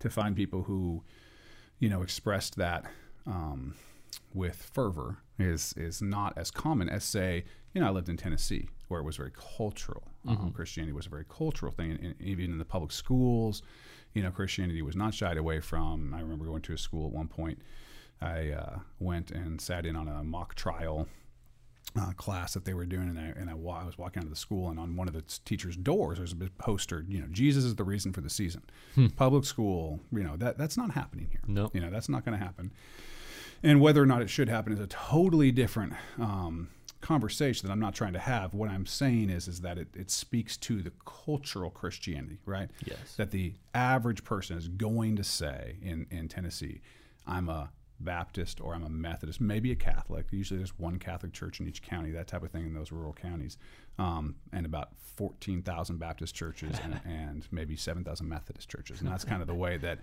to find people who, you know, expressed that um, with fervor is is not as common as say, you know, I lived in Tennessee where it was very cultural. Um, Christianity was a very cultural thing, and, and even in the public schools, you know, Christianity was not shied away from. I remember going to a school at one point. I uh, went and sat in on a mock trial uh, class that they were doing, and, I, and I, wa- I was walking out of the school, and on one of the teachers' doors, there's a big poster, you know, Jesus is the reason for the season. Public school, you know, that that's not happening here. No. you know, that's not going to happen. And whether or not it should happen is a totally different um, conversation that I'm not trying to have. What I'm saying is, is that it, it speaks to the cultural Christianity, right? Yes. That the average person is going to say in, in Tennessee, I'm a Baptist or I'm a Methodist, maybe a Catholic. Usually there's one Catholic church in each county, that type of thing in those rural counties, um, and about 14,000 Baptist churches and, and maybe 7,000 Methodist churches. And that's kind of the way that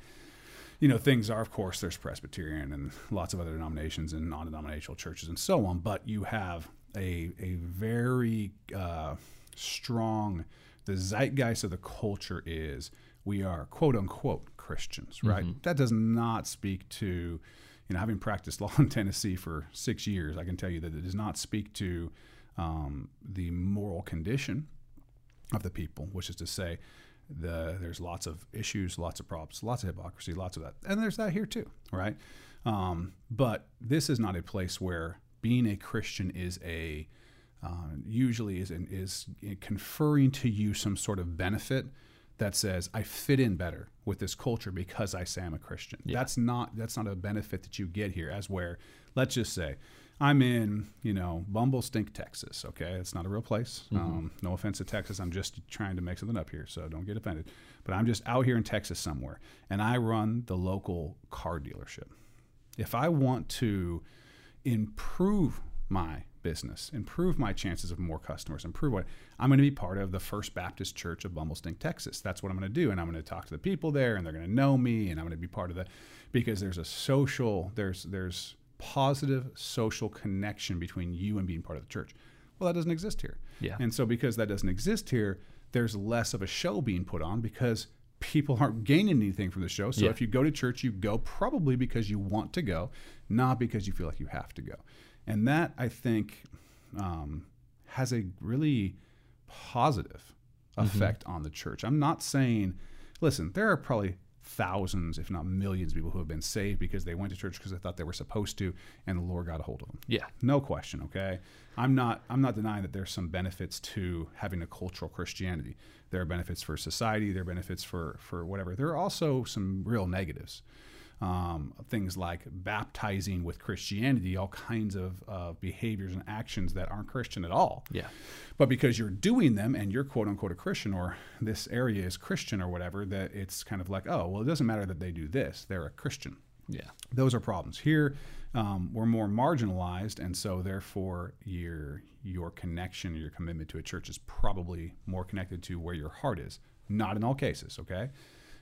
you know things are of course there's presbyterian and lots of other denominations and non-denominational churches and so on but you have a, a very uh, strong the zeitgeist of the culture is we are quote unquote christians right? That does not speak to you know having practiced law in tennessee for six years i can tell you that it does not speak to um, the moral condition of the people, which is to say, the there's lots of issues, lots of problems, lots of hypocrisy, lots of that, and there's that here too, right? Um, but this is not a place where being a Christian is a uh, usually is an, is conferring to you some sort of benefit that says I fit in better with this culture because I say I'm a Christian. That's not that's not a benefit that you get here. As where, let's just say, I'm in you know Bumble Stink, Texas. Okay, it's not a real place. Um, no offense to Texas. I'm just trying to make something up here, so don't get offended. But I'm just out here in Texas somewhere, and I run the local car dealership. If I want to improve my business, improve my chances of more customers, improve what I'm going to be part of the First Baptist Church of Bumblestink, Texas. That's what I'm going to do, and I'm going to talk to the people there, and they're going to know me, and I'm going to be part of the because there's a social there's there's positive social connection between you and being part of the church. Well, that doesn't exist here. Yeah. And so because that doesn't exist here, there's less of a show being put on because people aren't gaining anything from the show. So Yeah. if you go to church, you go probably because you want to go, not because you feel like you have to go. And that I think um, has a really positive effect on the church. I'm not saying, listen, there are probably thousands, if not millions, of people who have been saved because they went to church because they thought they were supposed to, and the Lord got a hold of them. Yeah. No question, okay? I'm not I'm not denying that there's some benefits to having a cultural Christianity. There are benefits for society, there are benefits for for whatever. There are also some real negatives. Um, things like baptizing with Christianity, all kinds of uh, behaviors and actions that aren't Christian at all. Yeah. But because you're doing them and you're quote unquote a Christian or this area is Christian or whatever, that it's kind of like, oh, well, it doesn't matter that they do this. They're a Christian. Yeah. those are problems. Here, um, we're more marginalized, and so therefore your your connection, your commitment to a church is probably more connected to where your heart is. Not in all cases, okay?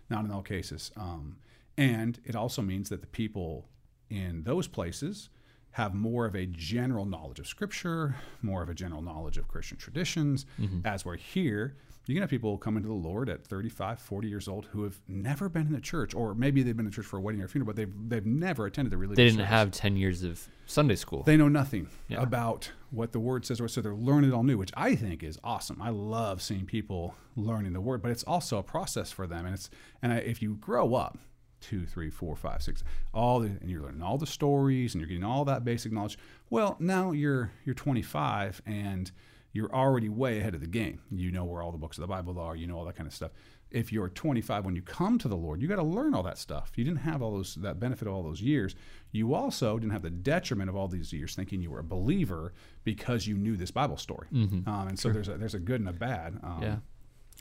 Not in all cases. Um, and it also means that the people in those places have more of a general knowledge of Scripture, more of a general knowledge of Christian traditions. Mm-hmm. As we're here, you can have people come into the Lord at 35, 40 years old who have never been in a church, or maybe they've been in the church for a wedding or a funeral, but they've, they've never attended a religious They didn't service. have 10 years of Sunday school. They know nothing Yeah. about what the word says, so they're learning it all new, which I think is awesome. I love seeing people learning the word, but it's also a process for them. And it's and I, if you grow up two, three, four, five, six, all the and you're learning all the stories and you're getting all that basic knowledge. Well, now you're you're 25 and you're already way ahead of the game. You know where all the books of the Bible are. You know all that kind of stuff. If you're 25 when you come to the Lord, you got to learn all that stuff. You didn't have all those that benefit of all those years. You also didn't have the detriment of all these years thinking you were a believer because you knew this Bible story. Um, and so there's a there's a good and a bad. Um, Yeah.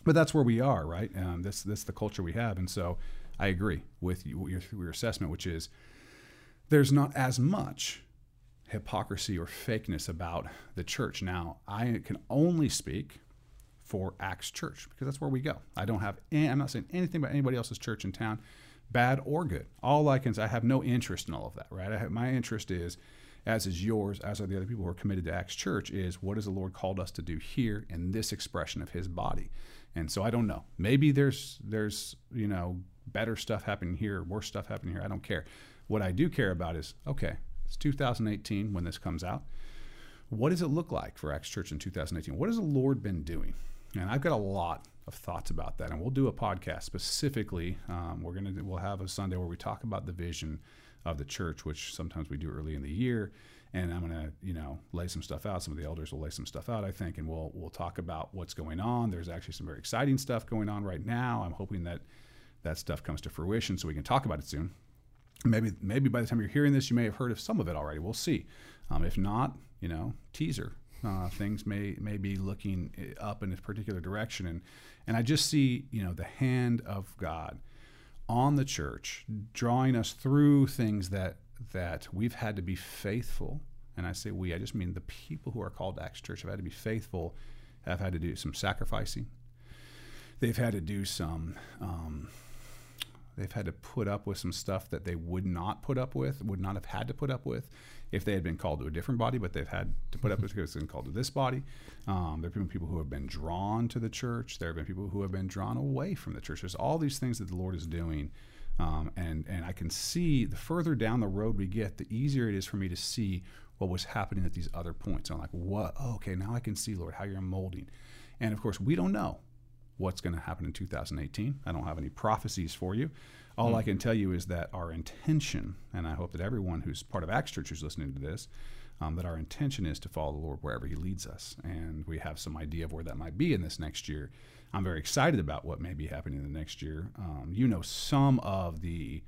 but that's where we are, right? Um, this this the culture we have, and so I agree with your, your assessment, which is there's not as much hypocrisy or fakeness about the church. Now, I can only speak for Acts Church because that's where we go. I don't have. I'm not saying anything about anybody else's church in town, bad or good. All I can say, I have no interest in all of that. Right? Have, my interest is, as is yours, as are the other people who are committed to Acts Church, is what has the Lord called us to do here in this expression of His body. And so I don't know. Maybe there's there's you know better stuff happening here, worse stuff happening here. I don't care. What I do care about is okay. It's 2018 when this comes out what does it look like for Acts Church in 2018? What has the Lord been doing? And I've got a lot of thoughts about that, and we'll do a podcast specifically. Um, we're gonna we'll have a Sunday where we talk about the vision of the church, which sometimes we do early in the year. And I'm gonna you know lay some stuff out. Some of the elders will lay some stuff out, I think, and we'll we'll talk about what's going on. There's actually some very exciting stuff going on right now. I'm hoping that that stuff comes to fruition so we can talk about it soon maybe maybe by the time you're hearing this, you may have heard of some of it already. We'll see. Um, if not, you know, teaser. Uh, things may may be looking eh, up in a particular direction, and and I just see you know the hand of God on the church, drawing us through things that that we've had to be faithful. And I say we, I just mean the people who are called to Acts Church have had to be faithful, have had to do some sacrificing. They've had to do some. Um, They've had to put up with some stuff that they would not put up with, would not have had to put up with if they had been called to a different body, but they've had to put up with because they've been called to this body. Um, there have been people who have been drawn to the church. There have been people who have been drawn away from the church. There's all these things that the Lord is doing. Um, and, and I can see the further down the road we get, the easier it is for me to see what was happening at these other points. I'm like, what? Oh, okay, now I can see, Lord, how you're molding. And of course, we don't know what's going to happen in 2018. I don't have any prophecies for you. All I can tell you is that our intention, and I hope that everyone who's part of Acts Church who's listening to this, um, that our intention is to follow the Lord wherever He leads us. And we have some idea of where that might be in this next year. I'm very excited about what may be happening in the next year. Um, you know some of the,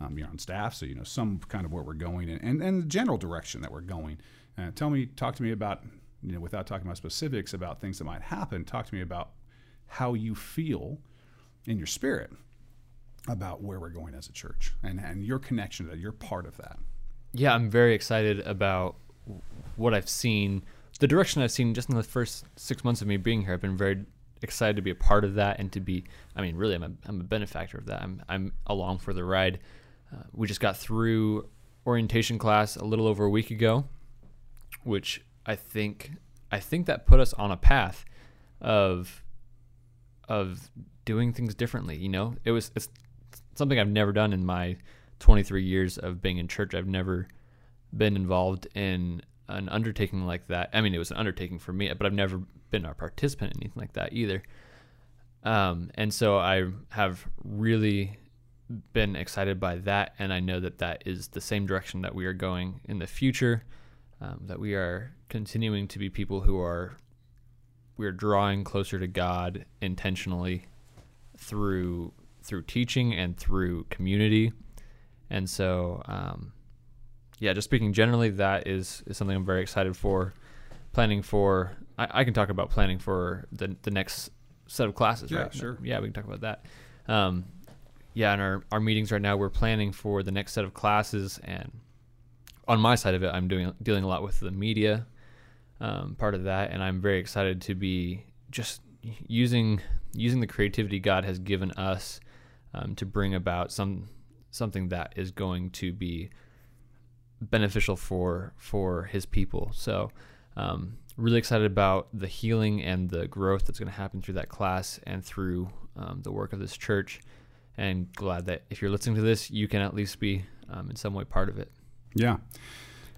um, you're on staff, so you know some kind of where we're going and, and, and the general direction that we're going. Uh, tell me, talk to me about, you know, without talking about specifics about things that might happen, talk to me about how you feel in your spirit about where we're going as a church and, and your connection to that. You're part of that. yeah, I'm very excited about what I've seen, the direction I've seen just in the first six months of me being here. I've been very excited to be a part of that and to be, I mean, really, I'm a, I'm a benefactor of that. I'm, I'm along for the ride. Uh, we just got through orientation class a little over a week ago, which I think, I think that put us on a path of, of doing things differently. You know, it was, it's something I've never done in my 23 years of being in church. I've never been involved in an undertaking like that. I mean, it was an undertaking for me, but I've never been a participant in anything like that either. Um, and so I have really been excited by that, and I know that that is the same direction that we are going in the future. Um, that we are continuing to be people who are we are drawing closer to God intentionally through through teaching and through community. And so, um, yeah, just speaking generally, that is, is something I'm very excited for. Planning for, I, I can talk about planning for the, the next set of classes, Yeah, right? sure. Yeah, we can talk about that. Um, yeah, in our, our meetings right now, we're planning for the next set of classes, and on my side of it, I'm doing dealing a lot with the media um, part of that, and I'm very excited to be just using using the creativity God has given us um, to bring about some something that is going to be beneficial for for His people. So. Um, really excited about the healing and the growth that's going to happen through that class and through um, the work of this church. And glad that if you're listening to this, you can at least be um, in some way part of it. Yeah.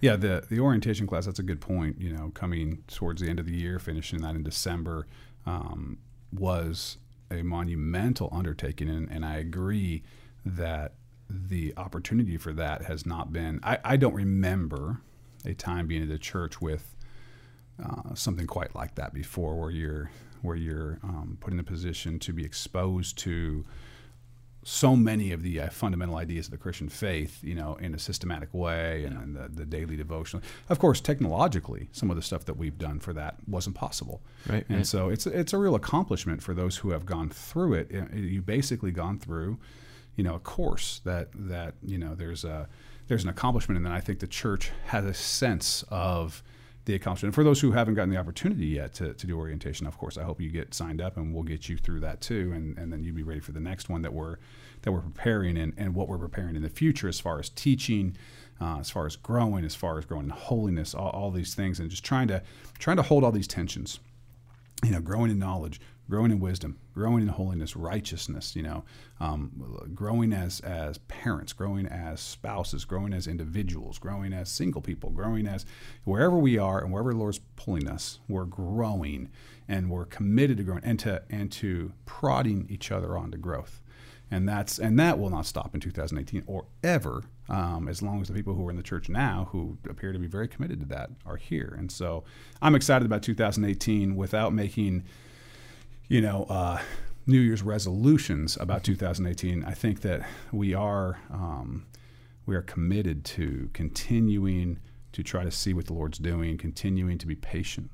Yeah, the the orientation class. That's a good point. You know, coming towards the end of the year, finishing that in December, um, was a monumental undertaking, and, and I agree that the opportunity for that has not been. I, I don't remember a time being at a church with uh, something quite like that before, where you're where you're um, put in a position to be exposed to so many of the uh, fundamental ideas of the Christian faith, you know, in a systematic way, and, and the, the, daily devotional. Of course, technologically, some of the stuff that we've done for that wasn't possible, right? And right. so it's it's a real accomplishment for those who have gone through it. You've basically gone through, you know, a course that that you know there's a there's an accomplishment, and then I think the church has a sense of the accomplishment. And for those who haven't gotten the opportunity yet to, to do orientation, of course, I hope you get signed up and we'll get you through that too. And, and then you'll be ready for the next one that we're, that we're preparing and, and what we're preparing in the future as far as teaching, uh, as far as growing, as far as growing in holiness, all, all these things, and just trying to, trying to hold all these tensions, you know, growing in knowledge, growing in wisdom, growing in holiness, righteousness, you know, um, growing as, as parents, growing as spouses, growing as individuals, growing as single people, growing as wherever we are and wherever the Lord's pulling us, we're growing and we're committed to growing and to, and to prodding each other on to growth. And that's and that will not stop in 2018 or ever, um, as long as the people who are in the church now, who appear to be very committed to that, are here. And so, I'm excited about 2018 without making you know, uh, New Year's resolutions about 2018, I think that we are um, we are committed to continuing to try to see what the Lord's doing, continuing to be patient,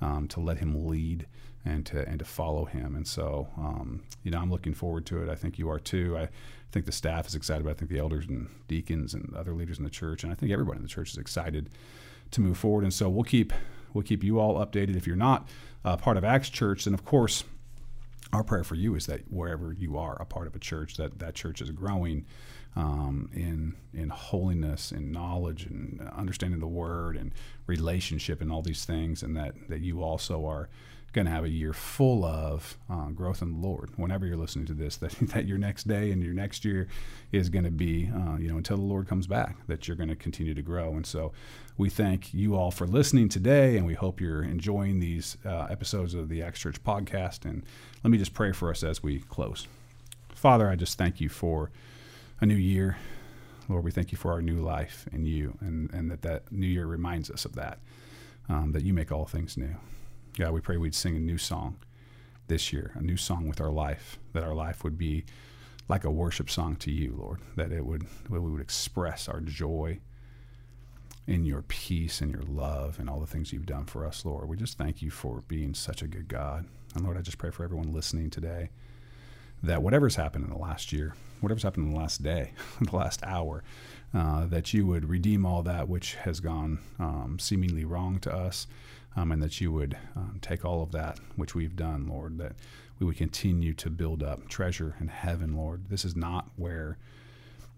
um, to let Him lead, and to and to follow Him. And so, um, you know, I'm looking forward to it. I think you are too. I think the staff is excited. But I think the elders and deacons and other leaders in the church, and I think everybody in the church is excited to move forward. And so we'll keep we'll keep you all updated. If you're not uh, part of Acts Church, then of course our prayer for you is that wherever you are a part of a church, that that church is growing um, in in holiness and knowledge and understanding the Word and relationship and all these things, and that that you also are going to have a year full of uh, growth in the Lord. Whenever you're listening to this, that, that your next day and your next year is going to be, uh, you know, until the Lord comes back, that you're going to continue to grow. And so we thank you all for listening today, and we hope you're enjoying these uh, episodes of the Acts Church podcast. And let me just pray for us as we close. Father, I just thank you for a new year. Lord, we thank you for our new life in you, and, and that that new year reminds us of that, um, that you make all things new. God, we pray we'd sing a new song this year, a new song with our life, that our life would be like a worship song to you, Lord, that it would that we would express our joy in your peace and your love and all the things you've done for us, Lord. We just thank you for being such a good God. And Lord, I just pray for everyone listening today that whatever's happened in the last year, whatever's happened in the last day, the last hour, uh, that you would redeem all that which has gone um, seemingly wrong to us, um, and that you would um, take all of that which we've done, Lord, that we would continue to build up treasure in heaven, Lord. This is not where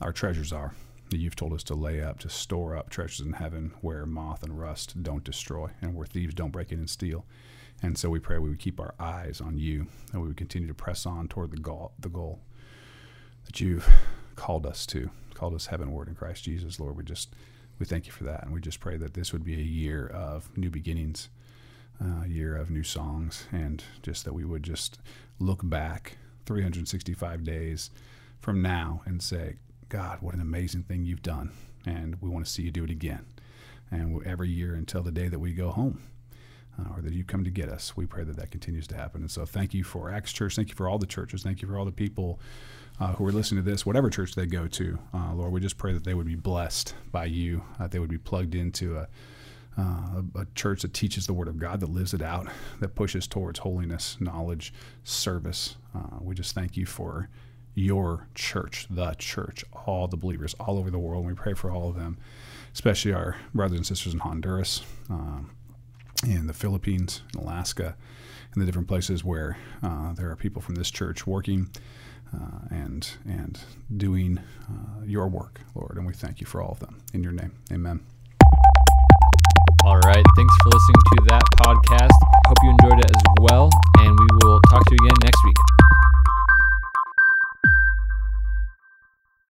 our treasures are. You've told us to lay up, to store up treasures in heaven where moth and rust don't destroy and where thieves don't break in and steal. And so we pray we would keep our eyes on you and we would continue to press on toward the goal, the goal that you've called us to, called us heavenward in Christ Jesus, Lord. We just we thank you for that, and we just pray that this would be a year of new beginnings, uh, a year of new songs, and just that we would just look back 365 days from now and say, God, what an amazing thing you've done, and we want to see you do it again, and every year until the day that we go home uh, or that you come to get us. We pray that that continues to happen. And so thank you for Acts Church. Thank you for all the churches. Thank you for all the people uh, who are listening to this, whatever church they go to. Uh, Lord, we just pray that they would be blessed by you, that they would be plugged into a, uh, a church that teaches the Word of God, that lives it out, that pushes towards holiness, knowledge, service. Uh, we just thank you for your church, the church, all the believers all over the world. And we pray for all of them, especially our brothers and sisters in Honduras, um, in the Philippines, in Alaska, and the different places where uh, there are people from this church working uh, and and doing uh, your work, Lord. And we thank you for all of them. In your name, Amen. All right. Thanks for listening to that podcast. Hope you enjoyed it as well, and we will talk to you again next week.